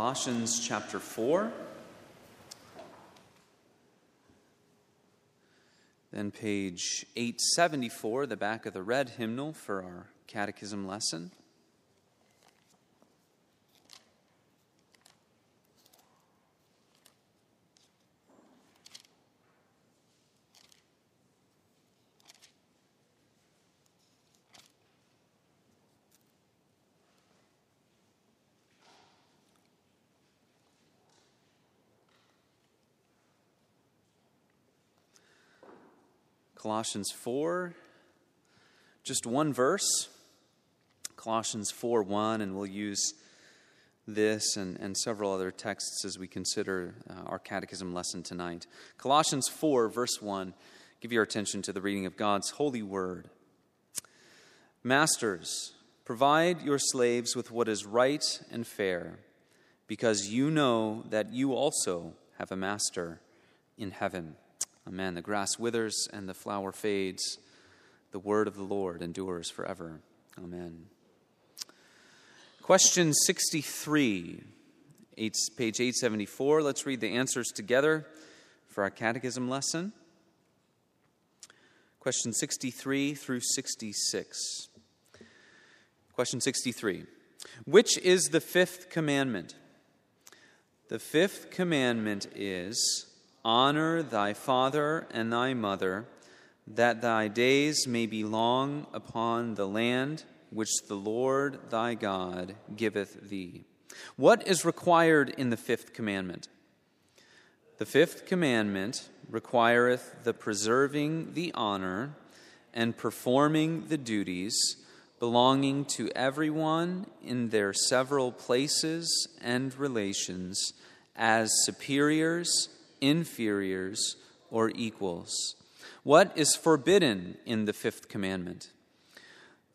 Colossians chapter 4. Then, page 874, the back of the red hymnal for our catechism lesson. Colossians 4, just one verse. Colossians 4 1, and we'll use this and, and several other texts as we consider uh, our catechism lesson tonight. Colossians 4, verse 1. Give your attention to the reading of God's holy word. Masters, provide your slaves with what is right and fair, because you know that you also have a master in heaven. Amen. The grass withers and the flower fades. The word of the Lord endures forever. Amen. Question 63, eight, page 874. Let's read the answers together for our catechism lesson. Question 63 through 66. Question 63. Which is the fifth commandment? The fifth commandment is Honor thy father and thy mother, that thy days may be long upon the land which the Lord thy God giveth thee. What is required in the fifth commandment? The fifth commandment requireth the preserving the honor and performing the duties belonging to everyone in their several places and relations as superiors inferiors, or equals. What is forbidden in the fifth commandment?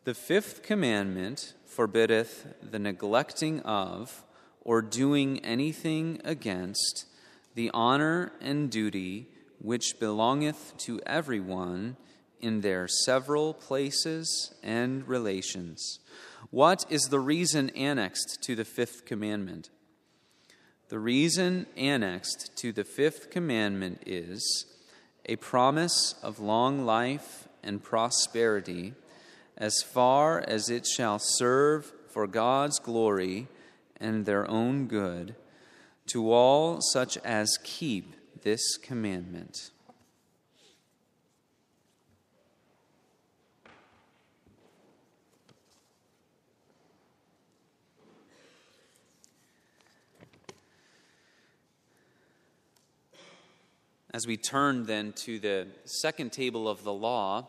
The fifth commandment forbiddeth the neglecting of or doing anything against the honor and duty which belongeth to everyone in their several places and relations. What is the reason annexed to the fifth commandment? The reason annexed to the fifth commandment is a promise of long life and prosperity as far as it shall serve for God's glory and their own good to all such as keep this commandment. As we turn then to the second table of the law,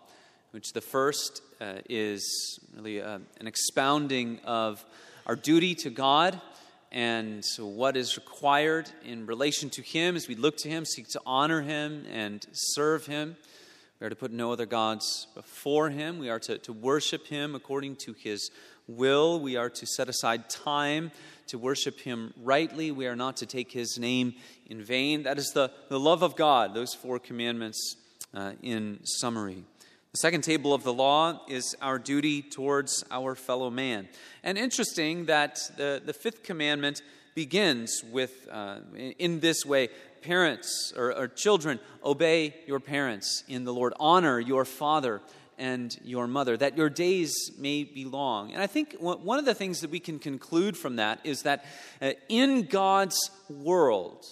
which the first uh, is really uh, an expounding of our duty to God and what is required in relation to Him as we look to Him, seek to honor Him, and serve Him. We are to put no other gods before Him. We are to, to worship Him according to His will. We are to set aside time to worship Him rightly. We are not to take His name in vain. That is the, the love of God, those four commandments uh, in summary. The second table of the law is our duty towards our fellow man. And interesting that the, the fifth commandment begins with, uh, in this way, parents or, or children, obey your parents in the Lord, honor your father and your mother, that your days may be long. And I think one of the things that we can conclude from that is that uh, in God's world,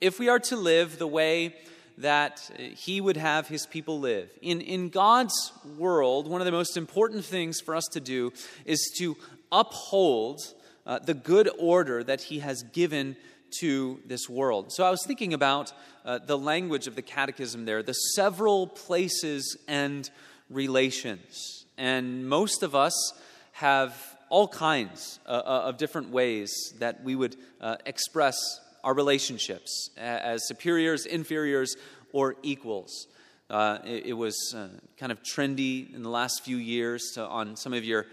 if we are to live the way that uh, He would have His people live, in, in God's world, one of the most important things for us to do is to uphold uh, the good order that He has given to this world. So I was thinking about uh, the language of the catechism there, the several places and relations. And most of us have all kinds uh, uh, of different ways that we would uh, express our relationships as superiors, inferiors, or equals. Uh, it, it, was uh, kind of trendy in the last few years to, on some of your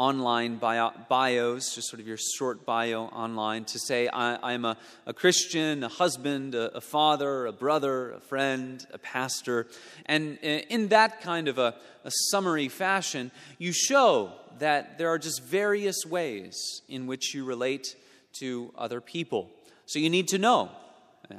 online bio, bios, just sort of your short bio online, to say, I, am a, a, Christian, a husband, a, a, father, a brother, a friend, a pastor. And uh, in that kind of a, a summary fashion, you show that there are just various ways in which you relate to other people. So you need to know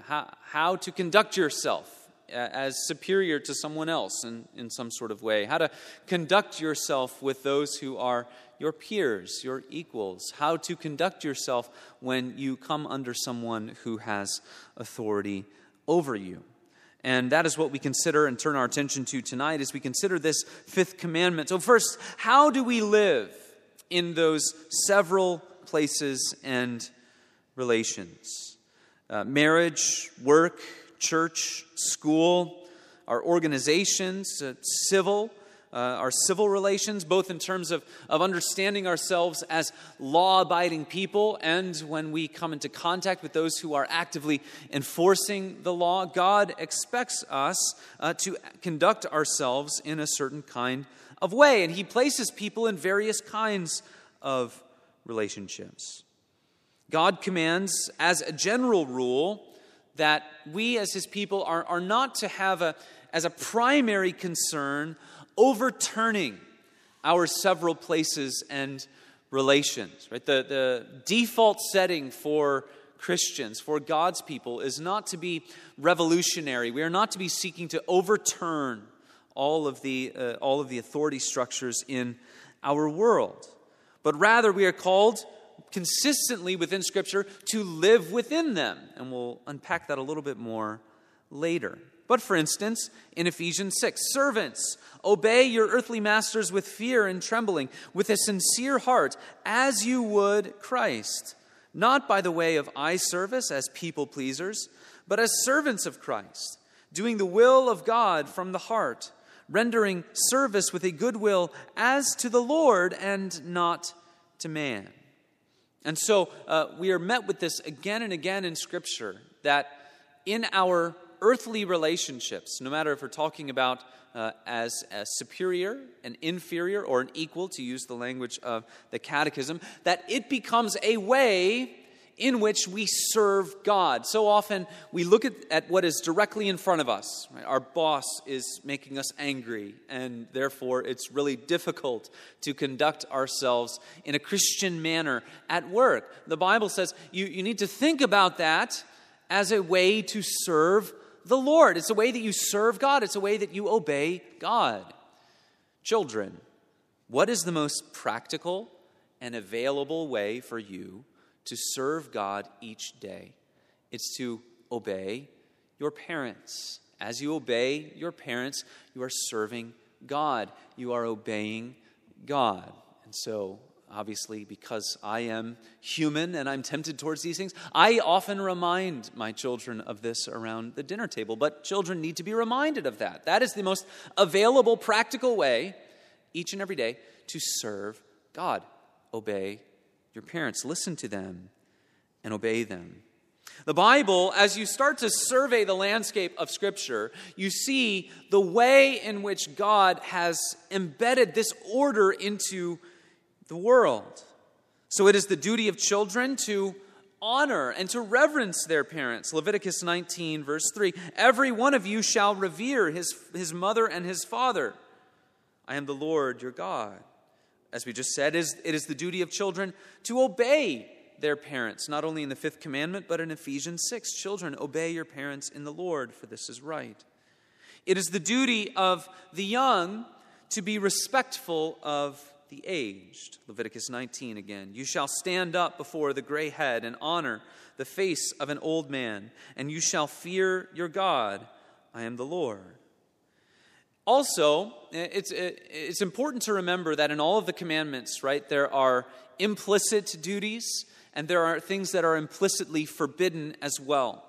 how, how to conduct yourself as superior to someone else in, in some sort of way, how to conduct yourself with those who are your peers, your equals, how to conduct yourself when you come under someone who has authority over you. And that is what we consider and turn our attention to tonight as we consider this fifth commandment. So, first, how do we live in those several places and relations? Uh, marriage, work, church, school, our organizations, uh, civil, uh, our civil relations, both in terms of, of understanding ourselves as law abiding people and when we come into contact with those who are actively enforcing the law. God expects us uh, to conduct ourselves in a certain kind of way, and He places people in various kinds of relationships. God commands, as a general rule, that we as His people are, are not to have a, as a primary concern overturning our several places and relations. Right? The, the default setting for Christians, for God's people, is not to be revolutionary. We are not to be seeking to overturn all of the, uh, all of the authority structures in our world. But rather, we are called consistently within Scripture to live within them. And we'll unpack that a little bit more later. But for instance, in Ephesians 6, servants, obey your earthly masters with fear and trembling, with a sincere heart, as you would Christ, not by the way of eye service as people pleasers, but as servants of Christ, doing the will of God from the heart, rendering service with a good will as to the Lord and not to man. And so uh, we are met with this again and again in Scripture that in our earthly relationships, no matter if we're talking about uh, as a superior, an inferior, or an equal, to use the language of the Catechism, that it becomes a way in which we serve God. So often we look at, at what is directly in front of us. Right? Our boss is making us angry, and therefore it's really difficult to conduct ourselves in a Christian manner at work. The Bible says you, you need to think about that as a way to serve the Lord. It's a way that you serve God, it's a way that you obey God. Children, what is the most practical and available way for you to serve God each day? It's to obey your parents. As you obey your parents, you are serving God. You are obeying God. And so obviously, because I am human and I'm tempted towards these things, I often remind my children of this around the dinner table. But children need to be reminded of that. That is the most available, practical way each and every day to serve God. Obey your parents, listen to them, and obey them. The Bible, as you start to survey the landscape of Scripture, you see the way in which God has embedded this order into the world. So it is the duty of children to honor and to reverence their parents. Leviticus 19, verse 3 Every one of you shall revere his, his mother and his father. I am the Lord your God. As we just said, is, it is the duty of children to obey their parents, not only in the fifth commandment, but in Ephesians 6. Children, obey your parents in the Lord, for this is right. It is the duty of the young to be respectful of the aged. Leviticus 19 again. You shall stand up before the gray head and honor the face of an old man, and you shall fear your God. I am the Lord. Also, it's, it's important to remember that in all of the commandments, right, there are implicit duties and there are things that are implicitly forbidden as well.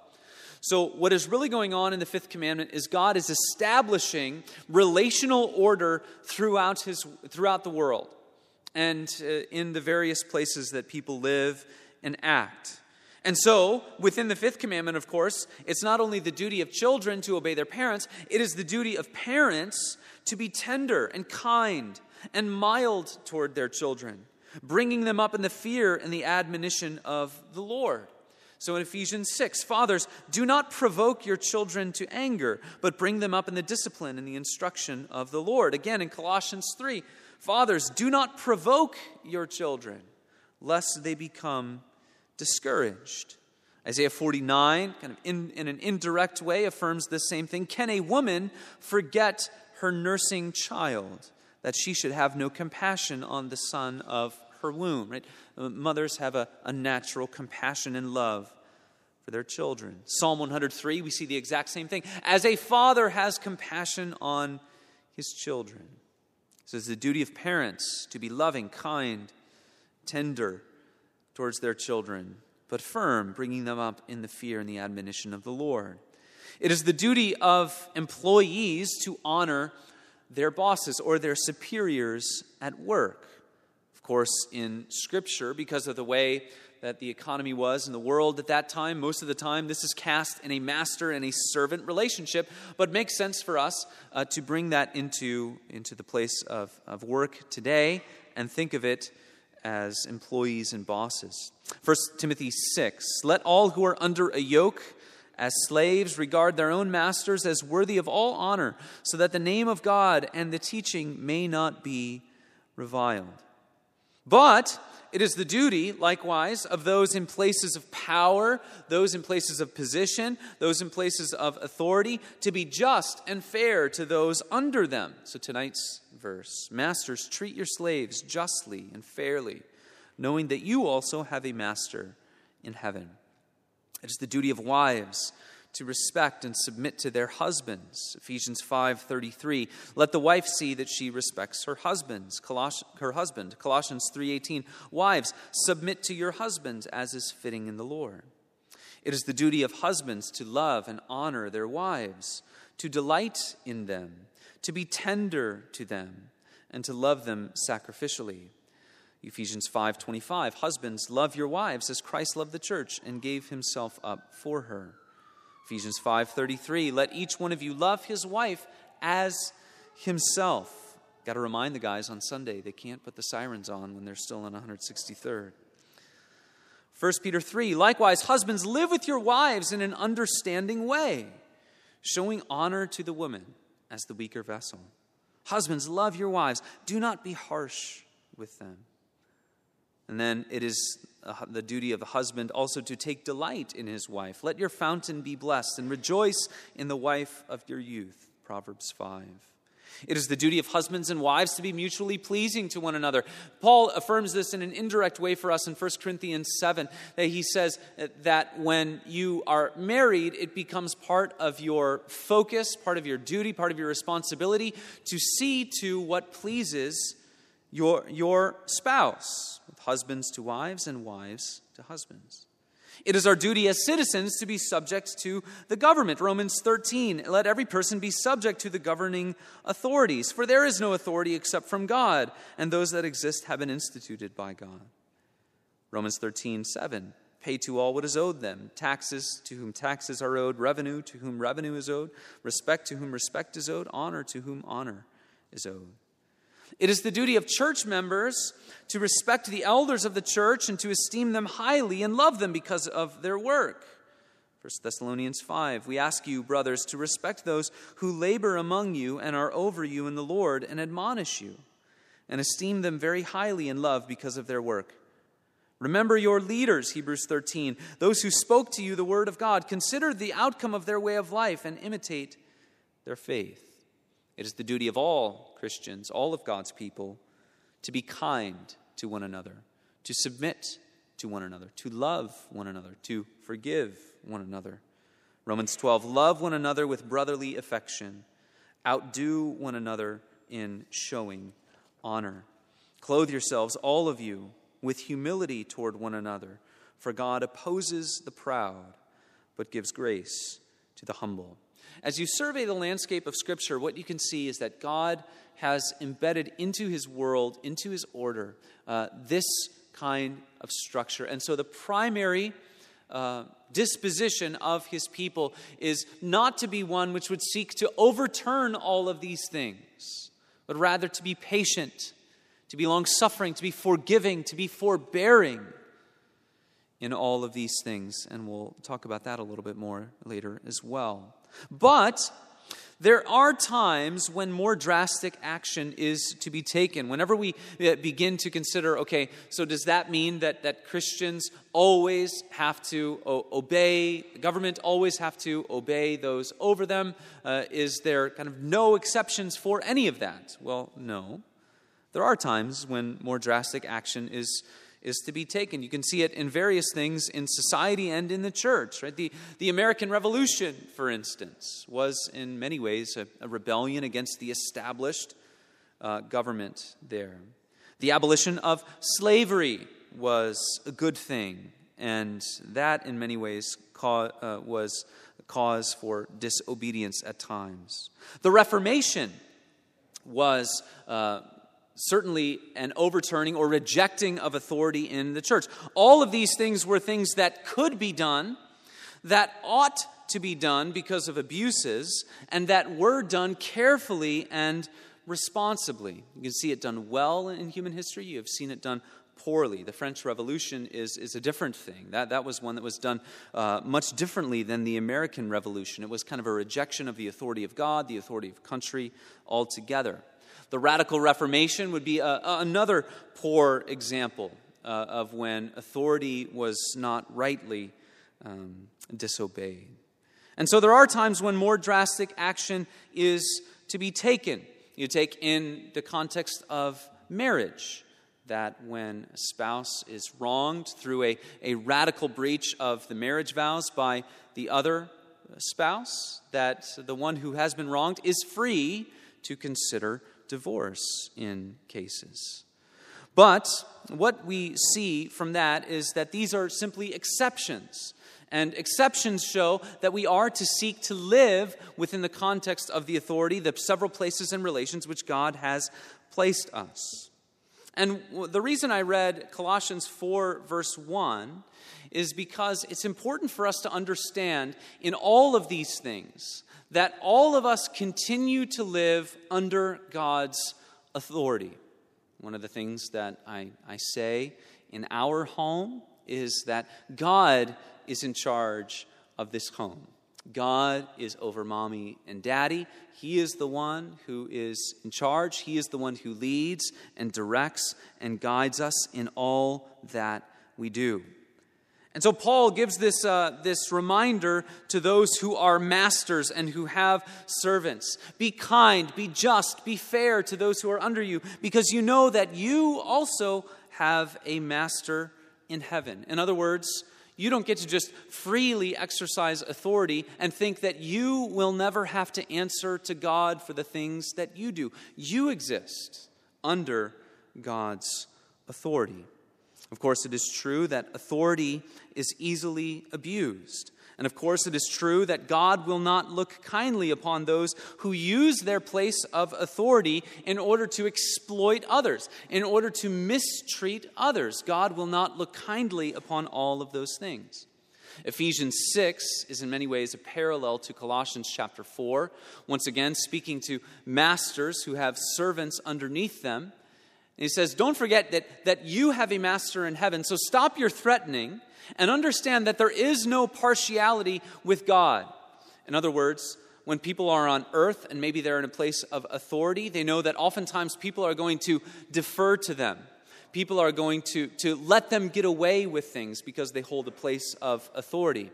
So, what is really going on in the fifth commandment is God is establishing relational order throughout, his, throughout the world and uh, in the various places that people live and act. And so, within the fifth commandment, of course, it's not only the duty of children to obey their parents, it is the duty of parents to be tender and kind and mild toward their children, bringing them up in the fear and the admonition of the Lord. So in Ephesians 6, fathers, do not provoke your children to anger, but bring them up in the discipline and the instruction of the Lord. Again, in Colossians 3, fathers, do not provoke your children, lest they become discouraged. Isaiah 49, kind of in, in an indirect way, affirms the same thing. Can a woman forget her nursing child, that she should have no compassion on the son of her womb? Right? Uh, mothers have a, a natural compassion and love for their children. Psalm 103, we see the exact same thing. As a father has compassion on his children. So it's the duty of parents to be loving, kind, tender towards their children but firm, bringing them up in the fear and the admonition of the Lord. It is the duty of employees to honor their bosses or their superiors at work. Of course, in Scripture, because of the way that the economy was in the world at that time, most of the time this is cast in a master and a servant relationship, but makes sense for us uh, to bring that into, into the place of, of work today and think of it as employees and bosses. 1 Timothy 6 Let all who are under a yoke as slaves regard their own masters as worthy of all honor, so that the name of God and the teaching may not be reviled. But it is the duty, likewise, of those in places of power, those in places of position, those in places of authority, to be just and fair to those under them. So tonight's verse Masters, treat your slaves justly and fairly, knowing that you also have a master in heaven. It is the duty of wives to respect and submit to their husbands. Ephesians 5:33. Let the wife see that she respects her husbands. Coloss- her husband. Colossians 3:18. Wives, submit to your husbands as is fitting in the Lord. It is the duty of husbands to love and honor their wives, to delight in them, to be tender to them, and to love them sacrificially. Ephesians 5:25 Husbands love your wives as Christ loved the church and gave himself up for her. Ephesians 5:33 Let each one of you love his wife as himself. Got to remind the guys on Sunday they can't put the sirens on when they're still on 163rd. 1 Peter 3 Likewise husbands live with your wives in an understanding way, showing honor to the woman as the weaker vessel. Husbands love your wives, do not be harsh with them. And then it is uh, the duty of the husband also to take delight in his wife. Let your fountain be blessed and rejoice in the wife of your youth. Proverbs 5. It is the duty of husbands and wives to be mutually pleasing to one another. Paul affirms this in an indirect way for us in 1 Corinthians 7 that he says that when you are married, it becomes part of your focus, part of your duty, part of your responsibility to see to what pleases your, your spouse husbands to wives and wives to husbands. It is our duty as citizens to be subject to the government. Romans 13, let every person be subject to the governing authorities, for there is no authority except from God, and those that exist have been instituted by God. Romans 13, 7, pay to all what is owed them taxes to whom taxes are owed, revenue to whom revenue is owed, respect to whom respect is owed, honor to whom honor is owed. It is the duty of church members to respect the elders of the church and to esteem them highly and love them because of their work. 1 Thessalonians 5 We ask you, brothers, to respect those who labor among you and are over you in the Lord and admonish you, and esteem them very highly in love because of their work. Remember your leaders, Hebrews 13, those who spoke to you the word of God. Consider the outcome of their way of life and imitate their faith. It is the duty of all Christians, all of God's people, to be kind to one another, to submit to one another, to love one another, to forgive one another. Romans 12 Love one another with brotherly affection, outdo one another in showing honor. Clothe yourselves, all of you, with humility toward one another, for God opposes the proud, but gives grace to the humble. As you survey the landscape of Scripture, what you can see is that God has embedded into his world, into his order, uh, this kind of structure. And so the primary uh, disposition of his people is not to be one which would seek to overturn all of these things, but rather to be patient, to be long suffering, to be forgiving, to be forbearing in all of these things. And we'll talk about that a little bit more later as well. But there are times when more drastic action is to be taken. Whenever we uh, begin to consider, okay, so does that mean that, that Christians always have to o- obey, government always have to obey those over them? Uh, is there kind of no exceptions for any of that? Well, no. There are times when more drastic action is is to be taken. You can see it in various things in society and in the church. Right? The, the American Revolution, for instance, was in many ways a, a rebellion against the established uh, government there. The abolition of slavery was a good thing, and that in many ways ca- uh, was a cause for disobedience at times. The Reformation was uh, certainly an overturning or rejecting of authority in the church. All of these things were things that could be done, that ought to be done because of abuses, and that were done carefully and responsibly. You can see it done well in human history, you have seen it done poorly. The French Revolution is, is a different thing. That, that was one that was done uh, much differently than the American Revolution. It was kind of a rejection of the authority of God, the authority of country altogether. The Radical Reformation would be a, another poor example uh, of when authority was not rightly um, disobeyed. And so there are times when more drastic action is to be taken. You take in the context of marriage that when a spouse is wronged through a, a radical breach of the marriage vows by the other spouse, that the one who has been wronged is free to consider divorce in cases. But what we see from that is that these are simply exceptions. And exceptions show that we are to seek to live within the context of the authority, the several places and relations which God has placed us. And the reason I read Colossians 4, verse 1, is because it's important for us to understand in all of these things that all of us continue to live under God's authority. One of the things that I, I say in our home is that God is in charge of this home. God is over mommy and daddy. He is the one who is in charge. He is the one who leads and directs and guides us in all that we do. And so Paul gives this, uh, this reminder to those who are masters and who have servants. Be kind, be just, be fair to those who are under you, because you know that you also have a master in heaven. In other words, you don't get to just freely exercise authority and think that you will never have to answer to God for the things that you do. You exist under God's authority. Of course, it is true that authority is easily abused. And of course, it is true that God will not look kindly upon those who use their place of authority in order to exploit others, in order to mistreat others. God will not look kindly upon all of those things. Ephesians 6 is in many ways a parallel to Colossians chapter 4. Once again, speaking to masters who have servants underneath them he says, Don't forget that, that you have a master in heaven. So stop your threatening and understand that there is no partiality with God. In other words, when people are on earth and maybe they're in a place of authority, they know that oftentimes people are going to defer to them. People are going to, to let them get away with things because they hold a place of authority.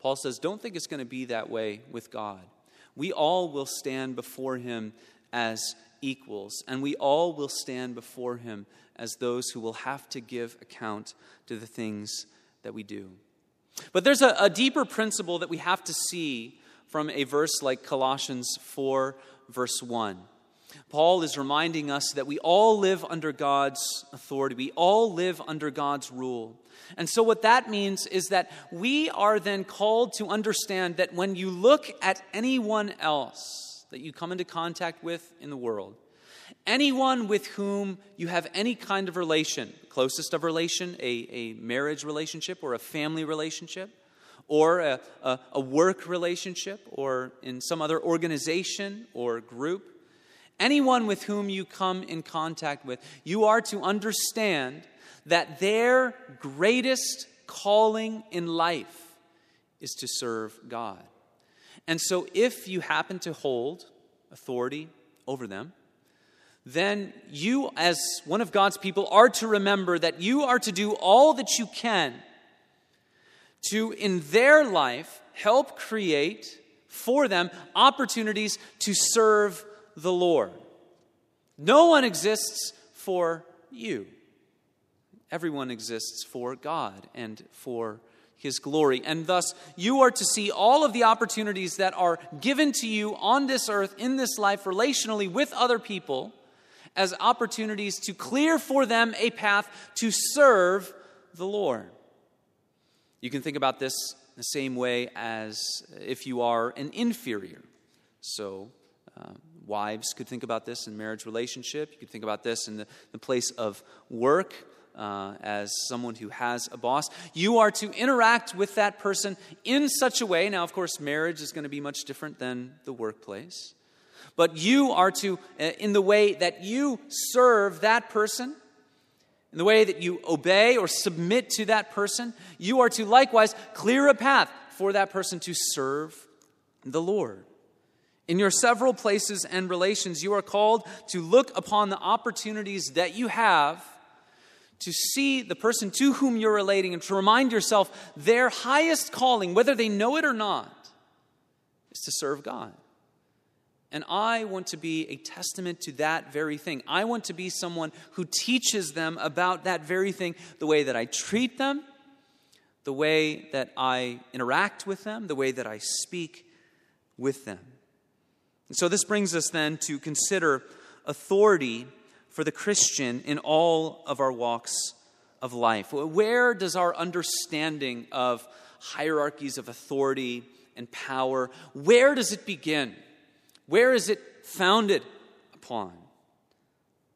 Paul says, Don't think it's going to be that way with God. We all will stand before him as equals, and we all will stand before him as those who will have to give account to the things that we do. But there's a, a deeper principle that we have to see from a verse like Colossians 4, verse 1. Paul is reminding us that we all live under God's authority. We all live under God's rule. And so, what that means is that we are then called to understand that when you look at anyone else, that you come into contact with in the world, anyone with whom you have any kind of relation, closest of relation, a, a marriage relationship or a family relationship, or a, a, a work relationship, or in some other organization or group, anyone with whom you come in contact with, you are to understand that their greatest calling in life is to serve God. And so, if you happen to hold authority over them, then you, as one of God's people, are to remember that you are to do all that you can to, in their life, help create for them opportunities to serve the Lord. No one exists for you, everyone exists for God and for his glory. And thus, you are to see all of the opportunities that are given to you on this earth, in this life, relationally with other people, as opportunities to clear for them a path to serve the Lord. You can think about this the same way as if you are an inferior. So, uh, wives could think about this in marriage relationship. You could think about this in the, the place of work. Uh, as someone who has a boss, you are to interact with that person in such a way. Now, of course, marriage is going to be much different than the workplace. But you are to, uh, in the way that you serve that person, in the way that you obey or submit to that person, you are to likewise clear a path for that person to serve the Lord. In your several places and relations, you are called to look upon the opportunities that you have to see the person to whom you're relating and to remind yourself their highest calling, whether they know it or not, is to serve God. And I want to be a testament to that very thing. I want to be someone who teaches them about that very thing the way that I treat them, the way that I interact with them, the way that I speak with them. And so this brings us then to consider authority for the Christian in all of our walks of life. Where does our understanding of hierarchies of authority and power, where does it begin? Where is it founded upon?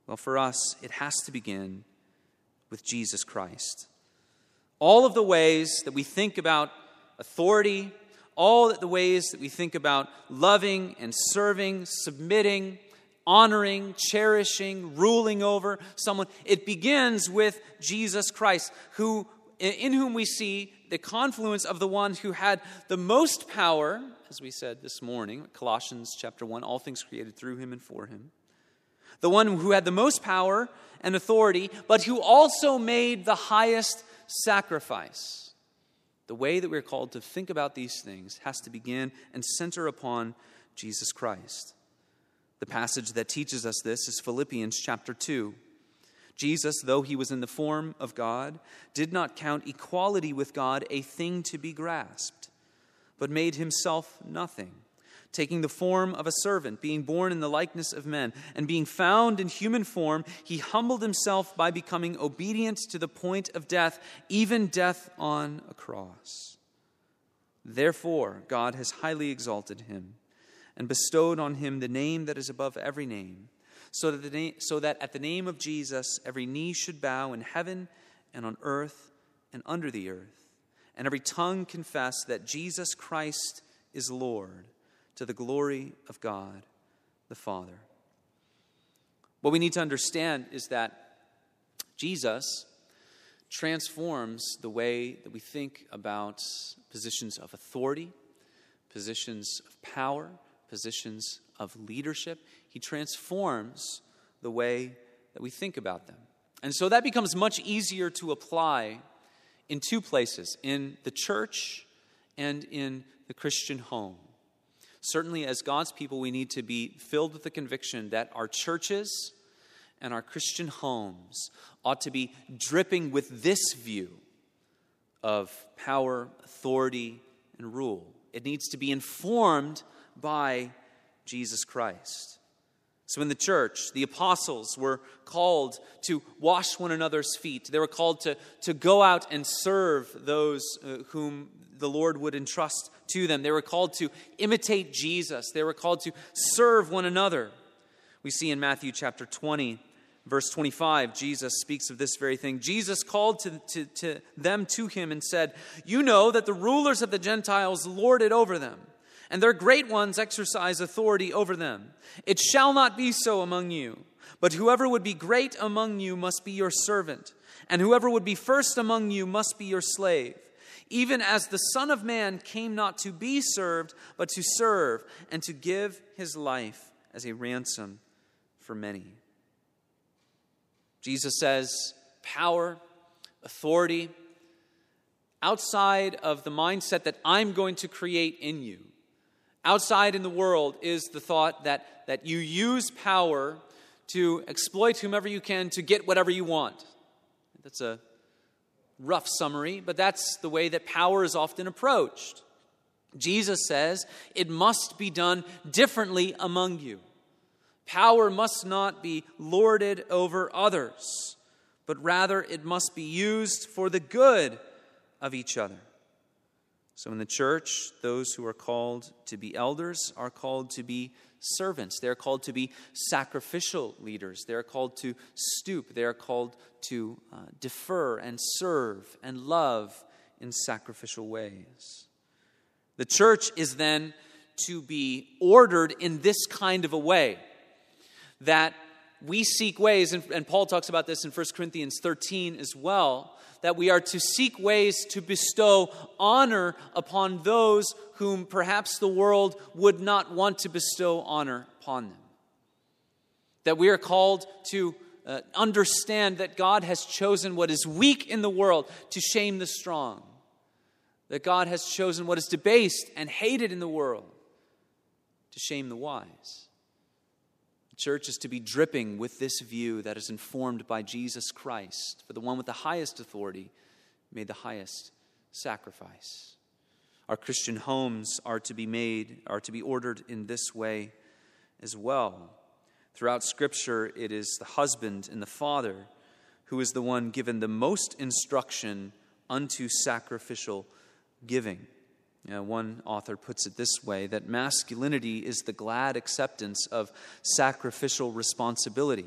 Well, for us, it has to begin with Jesus Christ. All of the ways that we think about authority, all the ways that we think about loving and serving, submitting, honoring, cherishing, ruling over someone, it begins with Jesus Christ, who in whom we see the confluence of the one who had the most power as we said this morning, Colossians chapter 1, all things created through him and for him. The one who had the most power and authority, but who also made the highest sacrifice. The way that we're called to think about these things has to begin and center upon Jesus Christ. The passage that teaches us this is Philippians chapter 2. Jesus, though he was in the form of God, did not count equality with God a thing to be grasped but made himself nothing, taking the form of a servant, being born in the likeness of men, and being found in human form, he humbled himself by becoming obedient to the point of death, even death on a cross. Therefore, God has highly exalted him and bestowed on him the name that is above every name, so that, so that at the name of Jesus every knee should bow in heaven and on earth and under the earth and every tongue confess that Jesus Christ is Lord to the glory of God the Father. What we need to understand is that Jesus transforms the way that we think about positions of authority, positions of power, positions of leadership. He transforms the way that we think about them. And so that becomes much easier to apply in two places in the church and in the Christian home. Certainly, as God's people, we need to be filled with the conviction that our churches and our Christian homes ought to be dripping with this view of power, authority, and rule. It needs to be informed by Jesus Christ. So, in the church, the apostles were called to wash one another's feet. They were called to, to go out and serve those uh, whom the Lord would entrust to them. They were called to imitate Jesus. They were called to serve one another. We see in Matthew chapter 20, verse 25, Jesus speaks of this very thing. Jesus called to, to, to them to him and said, You know that the rulers of the Gentiles lord it over them and their great ones exercise authority over them. It shall not be so among you, but whoever would be great among you must be your servant, and whoever would be first among you must be your slave. even as the Son of Man came not to be served, but to serve, and to give his life as a ransom for many. Jesus says, power, authority, outside of the mindset that I'm going to create in you. Outside in the world is the thought that, that you use power to exploit whomever you can to get whatever you want. That's a rough summary, but that's the way that power is often approached. Jesus says it must be done differently among you. Power must not be lorded over others, but rather it must be used for the good of each other. So in the church, those who are called to be elders are called to be servants. They're called to be sacrificial leaders. They're called to stoop. They're called to uh, defer and serve and love in sacrificial ways. The church is then to be ordered in this kind of a way that we seek ways, and, and Paul talks about this in 1 Corinthians 13 as well, that we are to seek ways to bestow honor upon those whom perhaps the world would not want to bestow honor upon them. That we are called to uh, understand that God has chosen what is weak in the world to shame the strong. That God has chosen what is debased and hated in the world to shame the wise. Church is to be dripping with this view that is informed by Jesus Christ. For the one with the highest authority made the highest sacrifice. Our Christian homes are to be made, are to be ordered in this way as well. Throughout Scripture, it is the husband and the father who is the one given the most instruction unto sacrificial giving. You know, one author puts it this way that masculinity is the glad acceptance of sacrificial responsibility.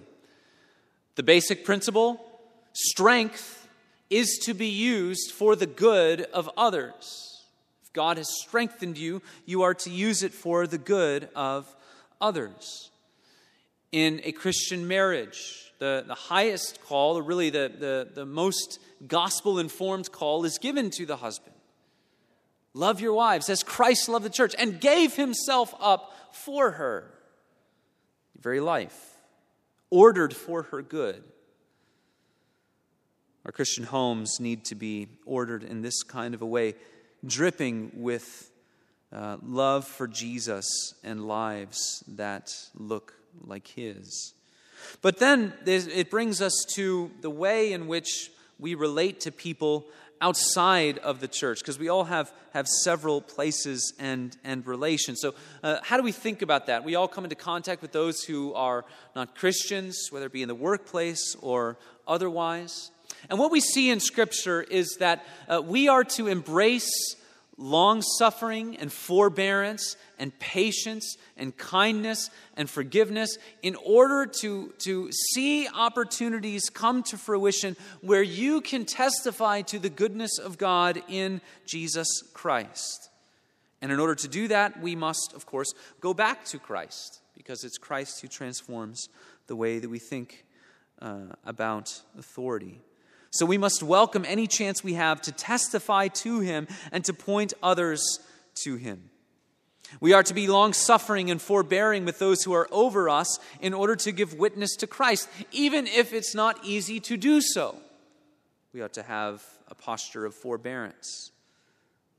The basic principle strength is to be used for the good of others. If God has strengthened you, you are to use it for the good of others in a Christian marriage. The, the highest call, or really the, the, the most gospel informed call, is given to the husband. Love your wives as Christ loved the church and gave himself up for her. Very life, ordered for her good. Our Christian homes need to be ordered in this kind of a way, dripping with uh, love for Jesus and lives that look like his. But then it brings us to the way in which we relate to people outside of the church, because we all have, have several places and, and relations. So, uh, how do we think about that? We all come into contact with those who are not Christians, whether it be in the workplace or otherwise. And what we see in Scripture is that uh, we are to embrace long suffering and forbearance and patience and kindness and forgiveness in order to, to see opportunities come to fruition where you can testify to the goodness of God in Jesus Christ. And in order to do that, we must, of course, go back to Christ because it's Christ who transforms the way that we think uh, about authority. So we must welcome any chance we have to testify to him and to point others to him. We are to be long suffering and forbearing with those who are over us in order to give witness to Christ, even if it's not easy to do so. We ought to have a posture of forbearance.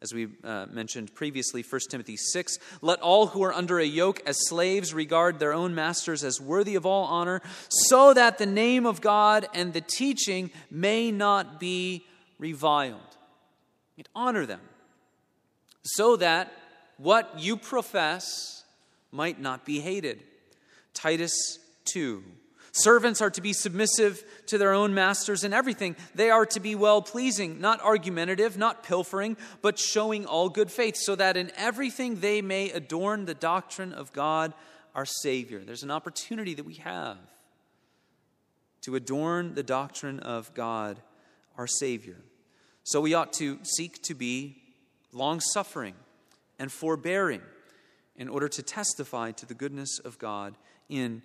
As we uh, mentioned previously, 1 Timothy 6 let all who are under a yoke as slaves regard their own masters as worthy of all honor, so that the name of God and the teaching may not be reviled. And honor them, so that what you profess might not be hated. Titus 2 Servants are to be submissive to their own masters in everything. They are to be well pleasing, not argumentative, not pilfering, but showing all good faith, so that in everything they may adorn the doctrine of God our Savior. There's an opportunity that we have to adorn the doctrine of God our Savior. So we ought to seek to be long suffering and forbearing in order to testify to the goodness of God in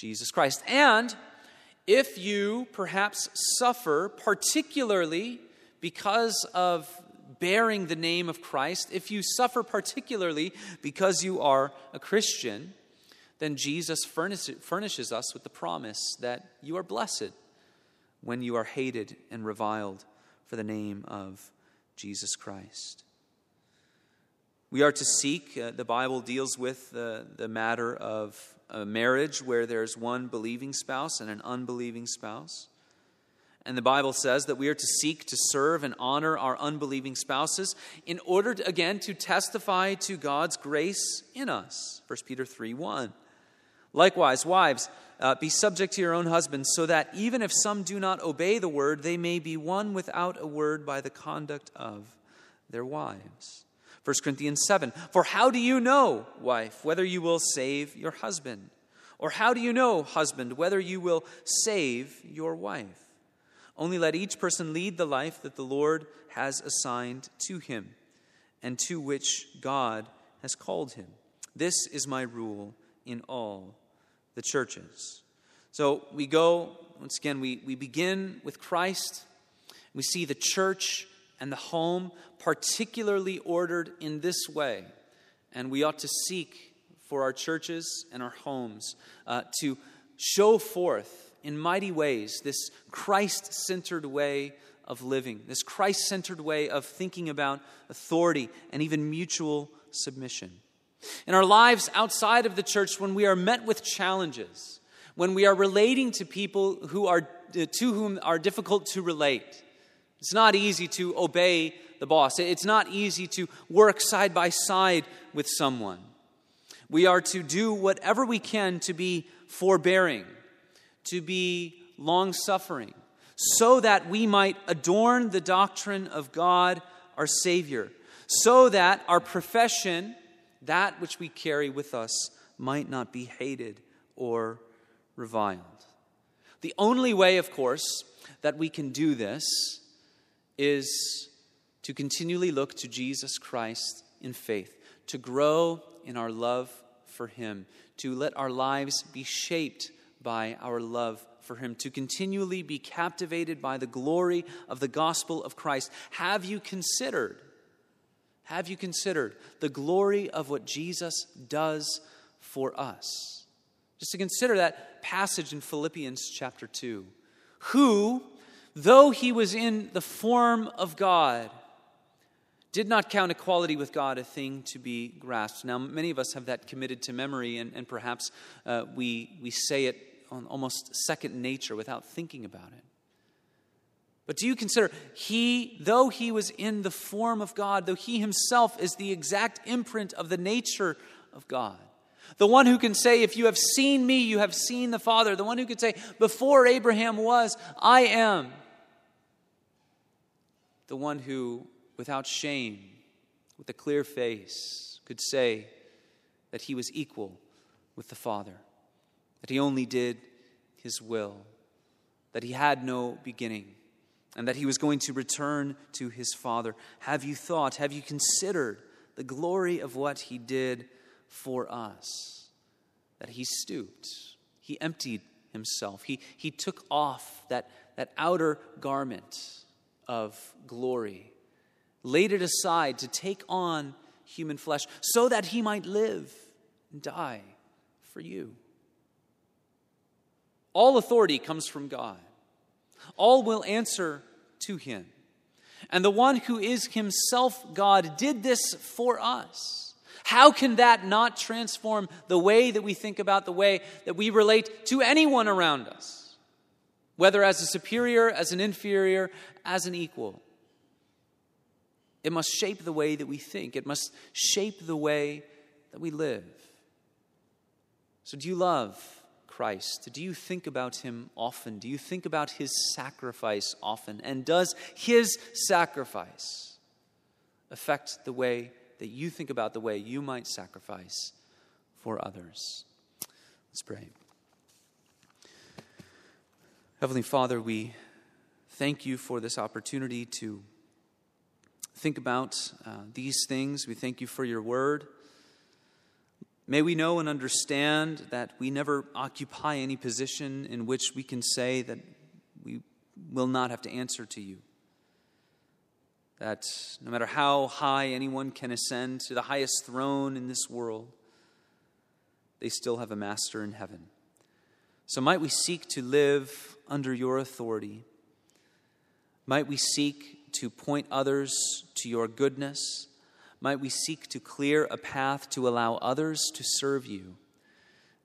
Jesus Christ. And if you perhaps suffer, particularly because of bearing the name of Christ, if you suffer particularly because you are a Christian, then Jesus furnishes us with the promise that you are blessed when you are hated and reviled for the name of Jesus Christ. We are to seek, uh, the Bible deals with the, the matter of a marriage where there's one believing spouse and an unbelieving spouse. And the Bible says that we are to seek to serve and honor our unbelieving spouses in order, to, again, to testify to God's grace in us. 1 Peter 3 1. Likewise, wives, uh, be subject to your own husbands, so that even if some do not obey the word, they may be won without a word by the conduct of their wives. 1 Corinthians 7 For how do you know, wife, whether you will save your husband? Or how do you know, husband, whether you will save your wife? Only let each person lead the life that the Lord has assigned to him and to which God has called him. This is my rule in all the churches. So we go, once again, we, we begin with Christ. We see the church and the home particularly ordered in this way. And we ought to seek for our churches and our homes uh, to show forth in mighty ways this Christ centered way of living, this Christ centered way of thinking about authority and even mutual submission. In our lives outside of the church, when we are met with challenges, when we are relating to people who are, to whom are difficult to relate, it's not easy to obey the boss. It's not easy to work side by side with someone. We are to do whatever we can to be forbearing, to be long suffering, so that we might adorn the doctrine of God, our Savior, so that our profession, that which we carry with us, might not be hated or reviled. The only way, of course, that we can do this is to continually look to Jesus Christ in faith, to grow in our love for Him, to let our lives be shaped by our love for Him, to continually be captivated by the glory of the gospel of Christ. Have you considered? Have you considered the glory of what Jesus does for us? Just to consider that passage in Philippians chapter 2. Who, though he was in the form of God, did not count equality with God a thing to be grasped. Now, many of us have that committed to memory, and, and perhaps uh, we, we say it on almost second nature without thinking about it. But do you consider, he, though he was in the form of God, though he himself is the exact imprint of the nature of God, the one who can say, If you have seen me, you have seen the Father, the one who can say, Before Abraham was, I am the one who, without shame, with a clear face, could say that he was equal with the Father, that he only did his will, that he had no beginning, and that he was going to return to his Father. Have you thought, have you considered the glory of what he did for us? That he stooped, he emptied himself, he, he took off that, that outer garment of glory, laid it aside to take on human flesh so that he might live and die for you. All authority comes from God, all will answer to him. And the one who is himself God did this for us. How can that not transform the way that we think about the way that we relate to anyone around us? Whether as a superior, as an inferior, as an equal. It must shape the way that we think, it must shape the way that we live. So, do you love Christ? Do you think about him often? Do you think about his sacrifice often? And does his sacrifice affect the way that you think about the way you might sacrifice for others? Let's pray. Heavenly Father, we thank you for this opportunity to think about uh, these things. We thank you for your word. May we know and understand that we never occupy any position in which we can say that we will not have to answer to you. that no matter how high anyone can ascend to the highest throne in this world, they still have a master in heaven. So might we seek to live under your authority. Might we seek to point others to your goodness. Might we seek to clear a path to allow others to serve you.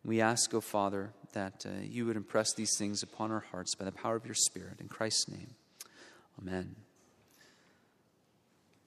We ask, O oh Father, that uh, you would impress these things upon our hearts by the power of your Spirit. In Christ's name, amen.